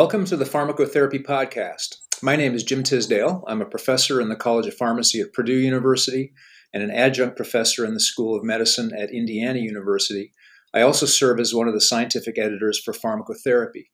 Welcome to the Pharmacotherapy Podcast. My name is Jim Tisdale. I'm a professor in the College of Pharmacy at Purdue University and an adjunct professor in the School of Medicine at Indiana University. I also serve as one of the scientific editors for pharmacotherapy.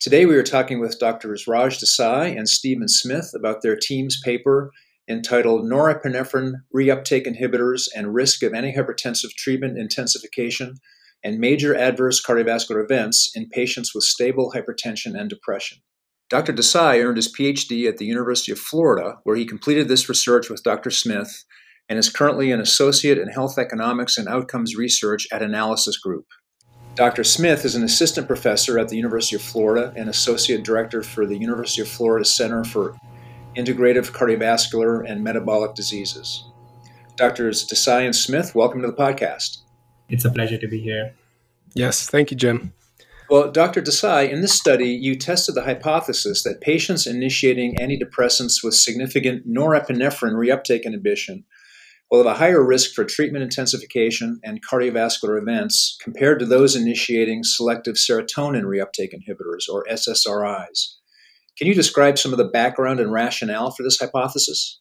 Today we are talking with Drs. Raj Desai and Stephen Smith about their team's paper entitled Norepinephrine Reuptake Inhibitors and Risk of Antihypertensive Treatment Intensification and major adverse cardiovascular events in patients with stable hypertension and depression. Dr. Desai earned his PhD at the University of Florida, where he completed this research with Dr. Smith and is currently an associate in health economics and outcomes research at Analysis Group. Dr. Smith is an assistant professor at the University of Florida and associate director for the University of Florida Center for Integrative Cardiovascular and Metabolic Diseases. Drs. Desai and Smith, welcome to the podcast. It's a pleasure to be here. Yes, thank you, Jim. Well, Dr. Desai, in this study, you tested the hypothesis that patients initiating antidepressants with significant norepinephrine reuptake inhibition will have a higher risk for treatment intensification and cardiovascular events compared to those initiating selective serotonin reuptake inhibitors, or SSRIs. Can you describe some of the background and rationale for this hypothesis?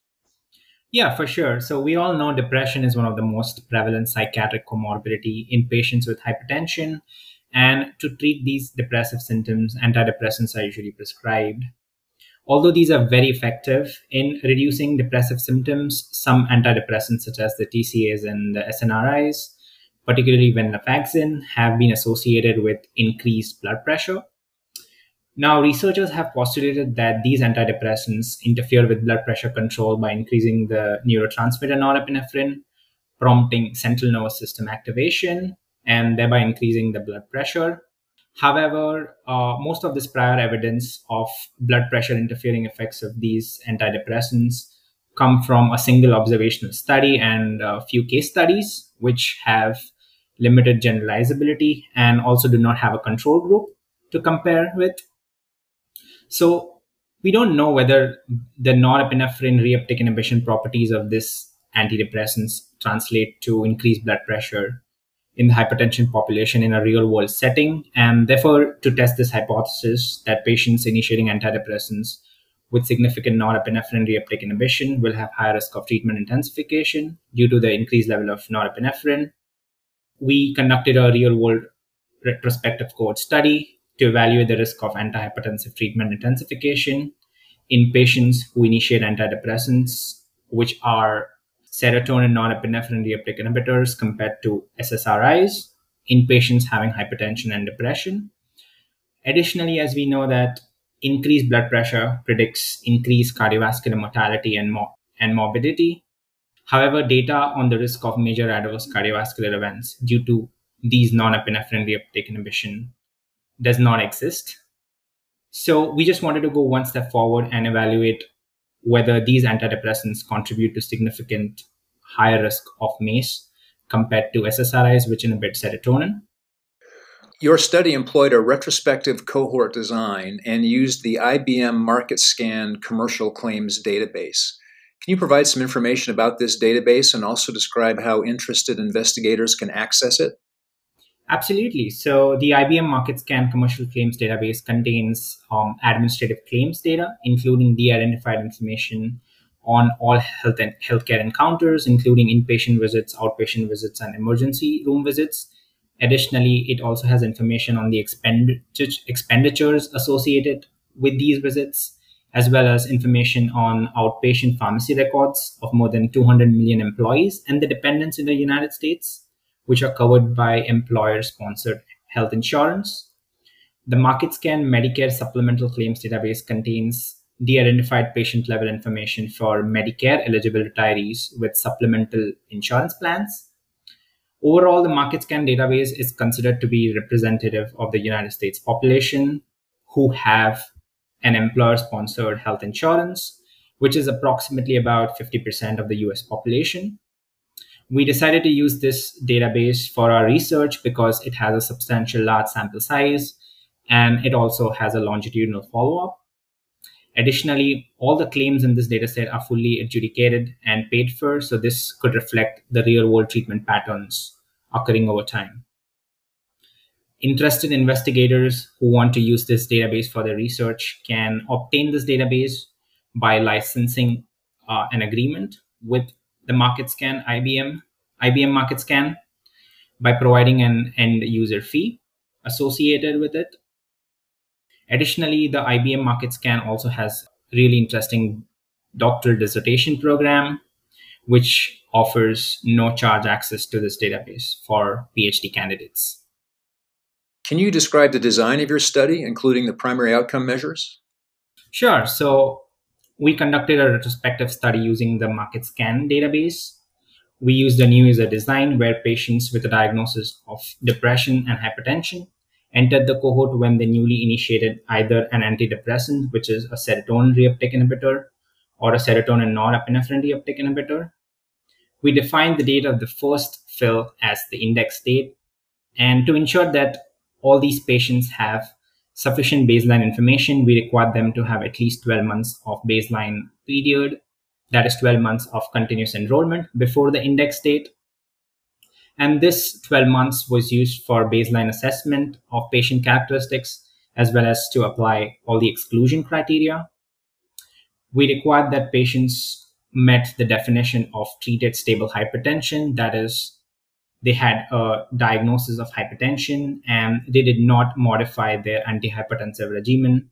Yeah, for sure. So we all know depression is one of the most prevalent psychiatric comorbidity in patients with hypertension. And to treat these depressive symptoms, antidepressants are usually prescribed. Although these are very effective in reducing depressive symptoms, some antidepressants such as the TCAs and the SNRIs, particularly venlafaxine, have been associated with increased blood pressure now, researchers have postulated that these antidepressants interfere with blood pressure control by increasing the neurotransmitter norepinephrine, prompting central nervous system activation, and thereby increasing the blood pressure. However, uh, most of this prior evidence of blood pressure interfering effects of these antidepressants come from a single observational study and a few case studies, which have limited generalizability and also do not have a control group to compare with. So we don't know whether the norepinephrine reuptake inhibition properties of this antidepressants translate to increased blood pressure in the hypertension population in a real world setting. And therefore, to test this hypothesis that patients initiating antidepressants with significant norepinephrine reuptake inhibition will have higher risk of treatment intensification due to the increased level of norepinephrine. We conducted a real world retrospective cohort study to evaluate the risk of antihypertensive treatment intensification in patients who initiate antidepressants, which are serotonin norepinephrine reuptake inhibitors compared to SSRIs in patients having hypertension and depression. Additionally, as we know that increased blood pressure predicts increased cardiovascular mortality and, mo- and morbidity. However, data on the risk of major adverse cardiovascular events due to these norepinephrine reuptake inhibition does not exist. So we just wanted to go one step forward and evaluate whether these antidepressants contribute to significant higher risk of MACE compared to SSRIs, which inhibit serotonin. Your study employed a retrospective cohort design and used the IBM MarketScan commercial claims database. Can you provide some information about this database and also describe how interested investigators can access it? Absolutely. So the IBM MarketScan commercial claims database contains um, administrative claims data, including de-identified information on all health and healthcare encounters, including inpatient visits, outpatient visits, and emergency room visits. Additionally, it also has information on the expenditures associated with these visits, as well as information on outpatient pharmacy records of more than 200 million employees and the dependents in the United States which are covered by employer sponsored health insurance. The MarketScan Medicare Supplemental Claims Database contains de identified patient level information for Medicare eligible retirees with supplemental insurance plans. Overall, the MarketScan database is considered to be representative of the United States population who have an employer sponsored health insurance, which is approximately about 50% of the US population. We decided to use this database for our research because it has a substantial large sample size and it also has a longitudinal follow up. Additionally, all the claims in this dataset are fully adjudicated and paid for, so this could reflect the real world treatment patterns occurring over time. interested investigators who want to use this database for their research can obtain this database by licensing uh, an agreement with the MarketScan IBM, IBM MarketScan by providing an end user fee associated with it. Additionally, the IBM MarketScan also has really interesting doctoral dissertation program, which offers no charge access to this database for PhD candidates. Can you describe the design of your study, including the primary outcome measures? Sure. So we conducted a retrospective study using the MarketScan database. We used a new user design where patients with a diagnosis of depression and hypertension entered the cohort when they newly initiated either an antidepressant, which is a serotonin reuptake inhibitor, or a serotonin norepinephrine reuptake inhibitor. We defined the date of the first fill as the index date. And to ensure that all these patients have sufficient baseline information, we required them to have at least 12 months of baseline period, that is 12 months of continuous enrollment before the index date. And this 12 months was used for baseline assessment of patient characteristics as well as to apply all the exclusion criteria. We required that patients met the definition of treated stable hypertension, that is, they had a diagnosis of hypertension and they did not modify their antihypertensive regimen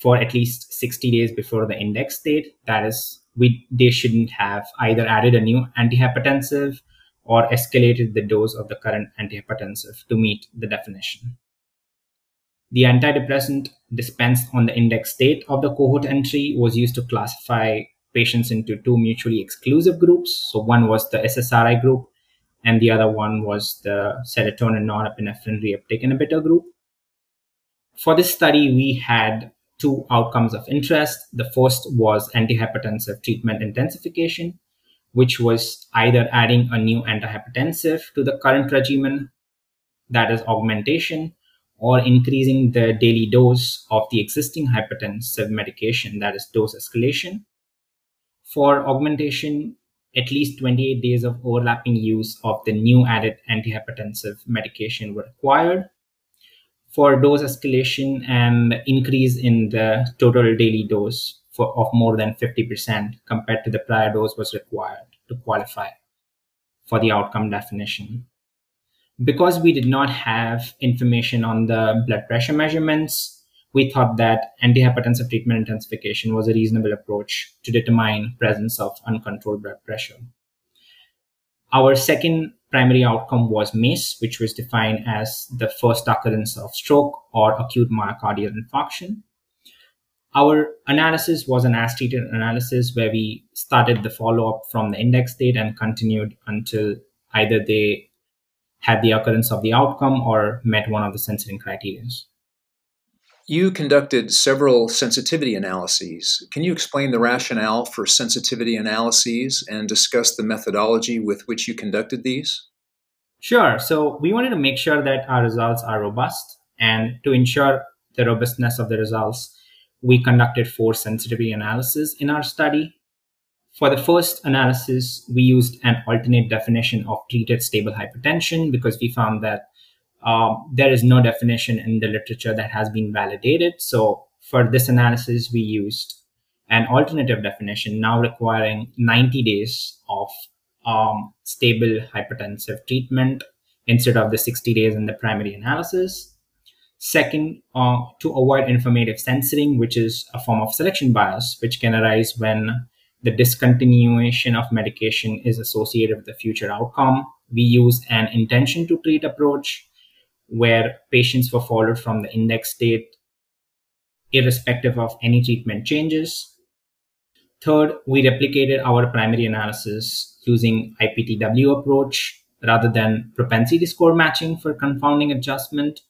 for at least 60 days before the index date. That is, we they shouldn't have either added a new antihypertensive or escalated the dose of the current antihypertensive to meet the definition. The antidepressant dispensed on the index date of the cohort entry was used to classify patients into two mutually exclusive groups. So one was the SSRI group and the other one was the serotonin norepinephrine reuptake inhibitor group. For this study, we had two outcomes of interest. The first was antihypertensive treatment intensification, which was either adding a new antihypertensive to the current regimen, that is augmentation, or increasing the daily dose of the existing hypertensive medication, that is dose escalation. For augmentation, at least 28 days of overlapping use of the new added antihypertensive medication were required. For dose escalation and increase in the total daily dose for, of more than 50% compared to the prior dose was required to qualify for the outcome definition. Because we did not have information on the blood pressure measurements, we thought that antihypertensive treatment intensification was a reasonable approach to determine presence of uncontrolled blood pressure. Our second primary outcome was MACE, which was defined as the first occurrence of stroke or acute myocardial infarction. Our analysis was an as treated analysis where we started the follow up from the index date and continued until either they had the occurrence of the outcome or met one of the censoring criteria. You conducted several sensitivity analyses. Can you explain the rationale for sensitivity analyses and discuss the methodology with which you conducted these? Sure. So, we wanted to make sure that our results are robust. And to ensure the robustness of the results, we conducted four sensitivity analyses in our study. For the first analysis, we used an alternate definition of treated stable hypertension because we found that um, there is no definition in the literature that has been validated. So for this analysis, we used an alternative definition now requiring 90 days of um, stable hypertensive treatment instead of the 60 days in the primary analysis. Second, uh, to avoid informative censoring, which is a form of selection bias, which can arise when the discontinuation of medication is associated with the future outcome. We use an intention to treat approach where patients were followed from the index date irrespective of any treatment changes. Third, we replicated our primary analysis using IPTW approach rather than propensity score matching for confounding adjustment.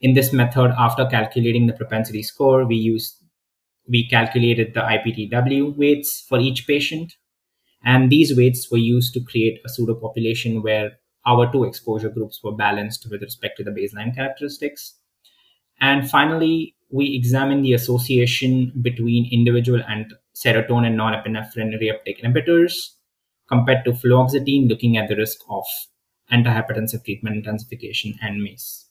In this method, after calculating the propensity score, we used we calculated the IPTW weights for each patient. And these weights were used to create a pseudo population where our two exposure groups were balanced with respect to the baseline characteristics. And finally, we examined the association between individual and serotonin norepinephrine reuptake inhibitors compared to fluoxetine, looking at the risk of antihypertensive treatment intensification and MACE.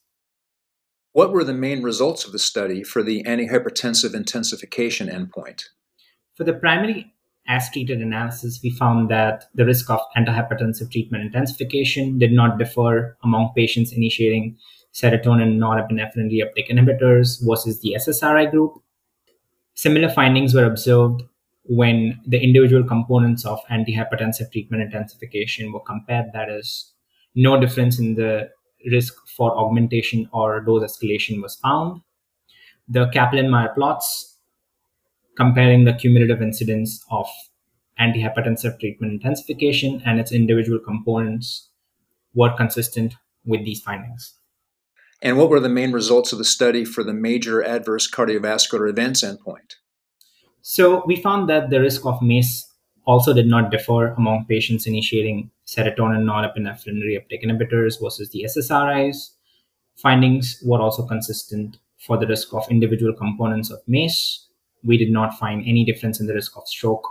What were the main results of the study for the antihypertensive intensification endpoint? For the primary as treated analysis, we found that the risk of antihypertensive treatment intensification did not differ among patients initiating serotonin norepinephrine reuptake inhibitors versus the SSRI group. Similar findings were observed when the individual components of antihypertensive treatment intensification were compared, that is, no difference in the risk for augmentation or dose escalation was found. The Kaplan-Meier plots comparing the cumulative incidence of antihypertensive treatment intensification and its individual components were consistent with these findings. And what were the main results of the study for the major adverse cardiovascular events endpoint? So, we found that the risk of MACE also did not differ among patients initiating serotonin norepinephrine reuptake inhibitors versus the SSRIs. Findings were also consistent for the risk of individual components of MACE we did not find any difference in the risk of stroke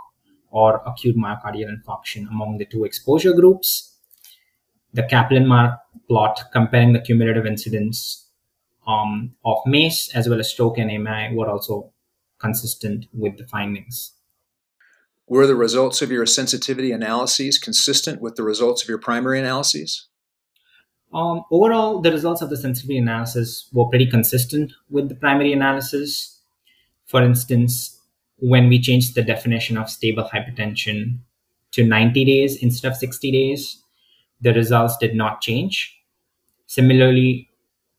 or acute myocardial infarction among the two exposure groups. The Kaplan-Meier plot comparing the cumulative incidence um, of MACE as well as stroke and AMI were also consistent with the findings. Were the results of your sensitivity analyses consistent with the results of your primary analyses? Um, overall, the results of the sensitivity analysis were pretty consistent with the primary analysis. For instance, when we changed the definition of stable hypertension to 90 days instead of 60 days, the results did not change. Similarly,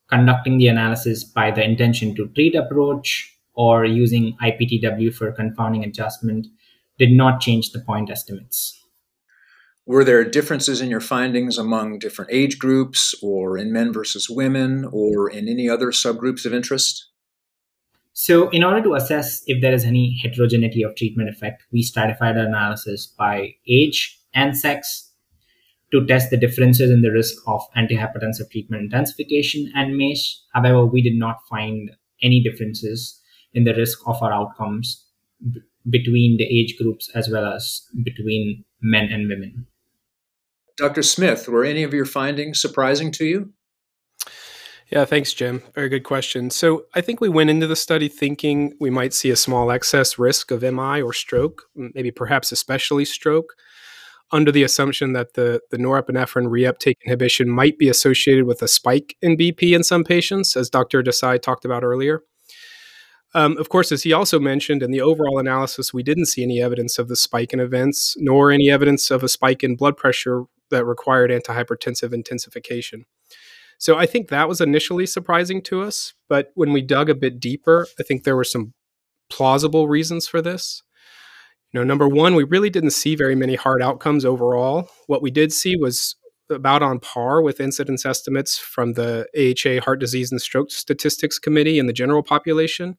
conducting the analysis by the intention to treat approach or using IPTW for confounding adjustment did not change the point estimates. Were there differences in your findings among different age groups or in men versus women or in any other subgroups of interest? So, in order to assess if there is any heterogeneity of treatment effect, we stratified our analysis by age and sex to test the differences in the risk of antihypertensive treatment intensification and MACE. However, we did not find any differences in the risk of our outcomes b- between the age groups as well as between men and women. Dr. Smith, were any of your findings surprising to you? Yeah, thanks, Jim. Very good question. So I think we went into the study thinking we might see a small excess risk of MI or stroke, maybe perhaps especially stroke, under the assumption that the, the norepinephrine reuptake inhibition might be associated with a spike in BP in some patients, as Dr. Desai talked about earlier. Um, of course, as he also mentioned, in the overall analysis, we didn't see any evidence of the spike in events, nor any evidence of a spike in blood pressure that required antihypertensive intensification. So I think that was initially surprising to us. But when we dug a bit deeper, I think there were some plausible reasons for this. You know, number one, we really didn't see very many hard outcomes overall. What we did see was about on par with incidence estimates from the AHA Heart Disease and Stroke Statistics Committee in the general population.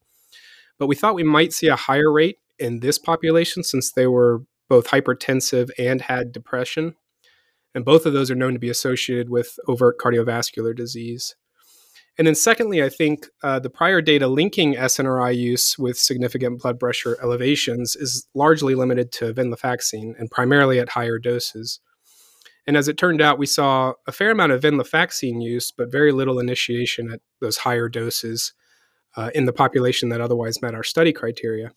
But we thought we might see a higher rate in this population since they were both hypertensive and had depression. And both of those are known to be associated with overt cardiovascular disease. And then, secondly, I think uh, the prior data linking SNRI use with significant blood pressure elevations is largely limited to venlafaxine and primarily at higher doses. And as it turned out, we saw a fair amount of venlafaxine use, but very little initiation at those higher doses uh, in the population that otherwise met our study criteria.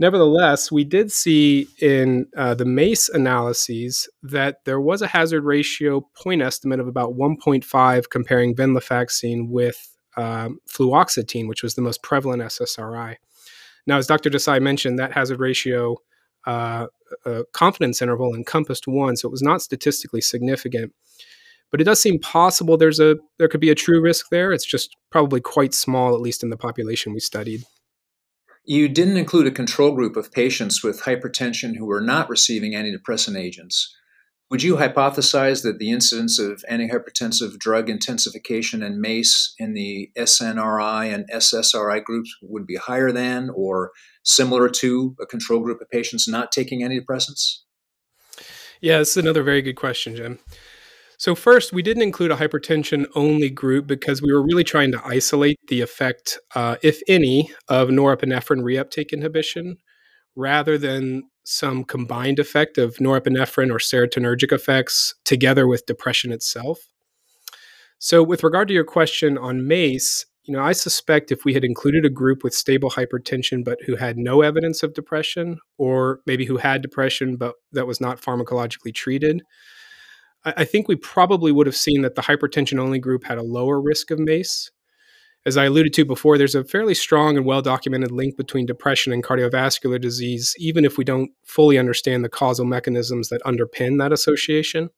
Nevertheless, we did see in uh, the MACE analyses that there was a hazard ratio point estimate of about 1.5 comparing venlafaxine with um, fluoxetine, which was the most prevalent SSRI. Now, as Dr. Desai mentioned, that hazard ratio uh, uh, confidence interval encompassed one, so it was not statistically significant. But it does seem possible there's a there could be a true risk there. It's just probably quite small, at least in the population we studied. You didn't include a control group of patients with hypertension who were not receiving antidepressant agents. Would you hypothesize that the incidence of antihypertensive drug intensification and MACE in the SNRI and SSRI groups would be higher than or similar to a control group of patients not taking antidepressants? Yeah, is another very good question, Jim. So, first, we didn't include a hypertension only group because we were really trying to isolate the effect, uh, if any, of norepinephrine reuptake inhibition rather than some combined effect of norepinephrine or serotonergic effects together with depression itself. So, with regard to your question on MACE, you know, I suspect if we had included a group with stable hypertension but who had no evidence of depression, or maybe who had depression but that was not pharmacologically treated, I, think we probably would have seen that the hypertension only group had a lower risk of MACE. As I alluded to before, there's a fairly strong and well documented link between depression and cardiovascular disease, even if we don't fully understand the causal mechanisms that underpin that association.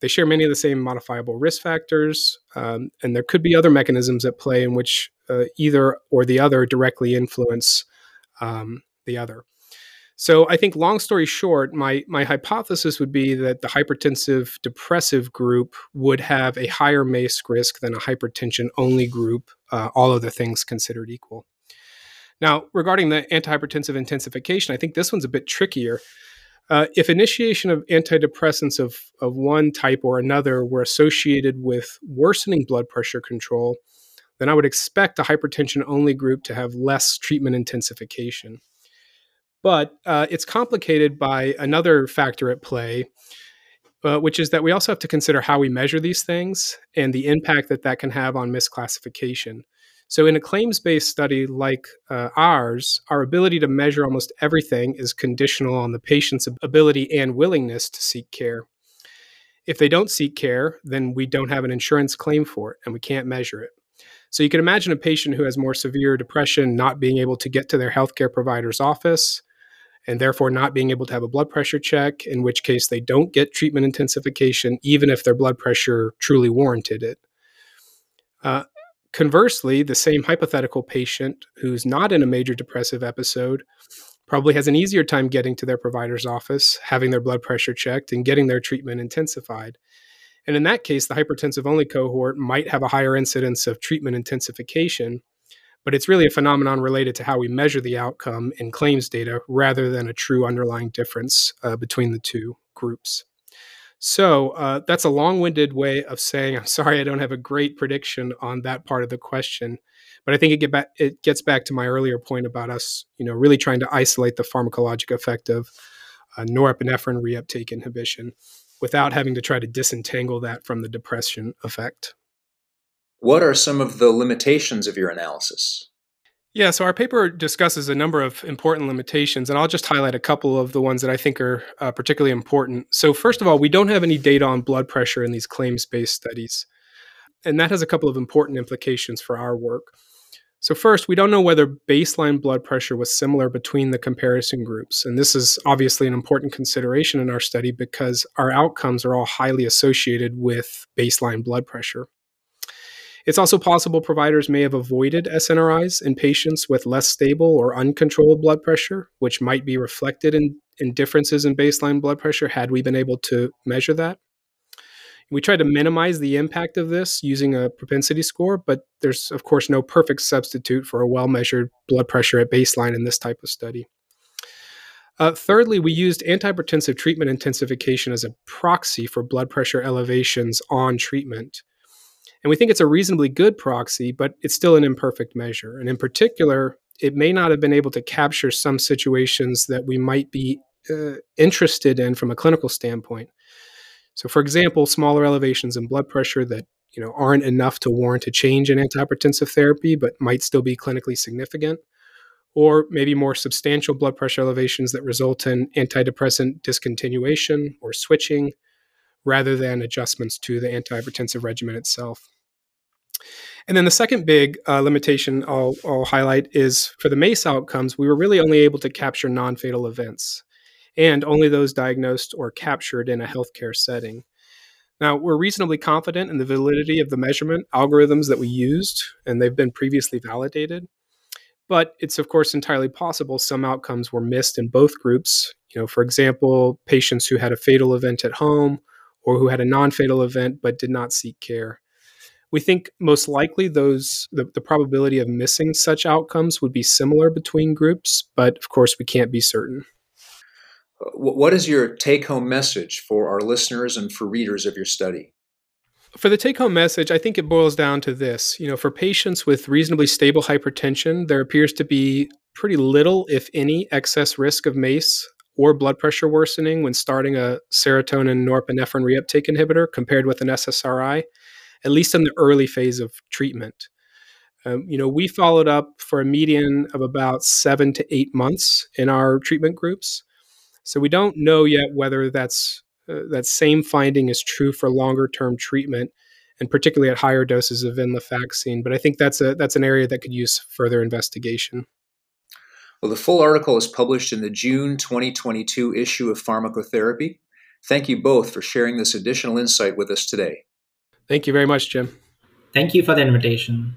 They share many of the same modifiable risk factors, um, and there could be other mechanisms at play in which uh, either or the other directly influence um, the other. So I think, long story short, my my hypothesis would be that the hypertensive depressive group would have a higher MACE risk than a hypertension only group, uh, all other things considered equal. Now, regarding the antihypertensive intensification, I think this one's a bit trickier uh, if initiation of antidepressants of, of one type or another were associated with worsening blood pressure control, then I would expect a hypertension only group to have less treatment intensification. But uh, it's complicated by another factor at play, uh, which is that we also have to consider how we measure these things and the impact that that can have on misclassification. So, in a claims based study like uh, ours, our ability to measure almost everything is conditional on the patient's ability and willingness to seek care. If they don't seek care, then we don't have an insurance claim for it and we can't measure it. So, you can imagine a patient who has more severe depression not being able to get to their healthcare provider's office and therefore not being able to have a blood pressure check, in which case they don't get treatment intensification, even if their blood pressure truly warranted it. Uh, Conversely, the same hypothetical patient who's not in a major depressive episode probably has an easier time getting to their provider's office, having their blood pressure checked, and getting their treatment intensified. And in that case, the hypertensive only cohort might have a higher incidence of treatment intensification, but it's really a phenomenon related to how we measure the outcome in claims data rather than a true underlying difference uh, between the two groups. So uh, that's a long-winded way of saying I'm sorry I don't have a great prediction on that part of the question, but I think it get back it gets back to my earlier point about us, you know, really trying to isolate the pharmacologic effect of uh, norepinephrine reuptake inhibition without having to try to disentangle that from the depression effect. What are some of the limitations of your analysis? Yeah, so our paper discusses a number of important limitations, and I'll just highlight a couple of the ones that I think are uh, particularly important. So, first of all, we don't have any data on blood pressure in these claims based studies. And that has a couple of important implications for our work. So, first, we don't know whether baseline blood pressure was similar between the comparison groups. And this is obviously an important consideration in our study because our outcomes are all highly associated with baseline blood pressure. It's also possible providers may have avoided SNRIs in patients with less stable or uncontrolled blood pressure, which might be reflected in, in differences in baseline blood pressure had we been able to measure that. We tried to minimize the impact of this using a propensity score, but there's, of course, no perfect substitute for a well measured blood pressure at baseline in this type of study. Uh, thirdly, we used antihypertensive treatment intensification as a proxy for blood pressure elevations on treatment. And we think it's a reasonably good proxy, but it's still an imperfect measure. And in particular, it may not have been able to capture some situations that we might be uh, interested in from a clinical standpoint. So, for example, smaller elevations in blood pressure that you know aren't enough to warrant a change in antihypertensive therapy, but might still be clinically significant, or maybe more substantial blood pressure elevations that result in antidepressant discontinuation or switching, rather than adjustments to the antihypertensive regimen itself. And then the second big uh, limitation I'll, I'll, highlight is for the MACE outcomes, we were really only able to capture non fatal events and only those diagnosed or captured in a healthcare setting. Now, we're reasonably confident in the validity of the measurement algorithms that we used, and they've been previously validated. But it's, of course, entirely possible some outcomes were missed in both groups. You know, for example, patients who had a fatal event at home or who had a non-fatal event but did not seek care. We think most likely those the, the probability of missing such outcomes would be similar between groups, but of course we can't be certain. Uh, what is your take home message for our listeners and for readers of your study? For the take home message, I think it boils down to this. You know, for patients with reasonably stable hypertension, there appears to be pretty little, if any, excess risk of MACE or blood pressure worsening when starting a serotonin norepinephrine reuptake inhibitor compared with an SSRI, at least in the early phase of treatment. Um, you know, we followed up for a median of about seven to eight months in our treatment groups. So we don't know yet whether that's uh, that same finding is true for longer term treatment, and particularly at higher doses of venlafaxine. But I think that's a that's an area that could use further investigation. Well, the full article is published in the June 2022 issue of Pharmacotherapy. Thank you both for sharing this additional insight with us today. Thank you very much, Jim. Thank you for the invitation.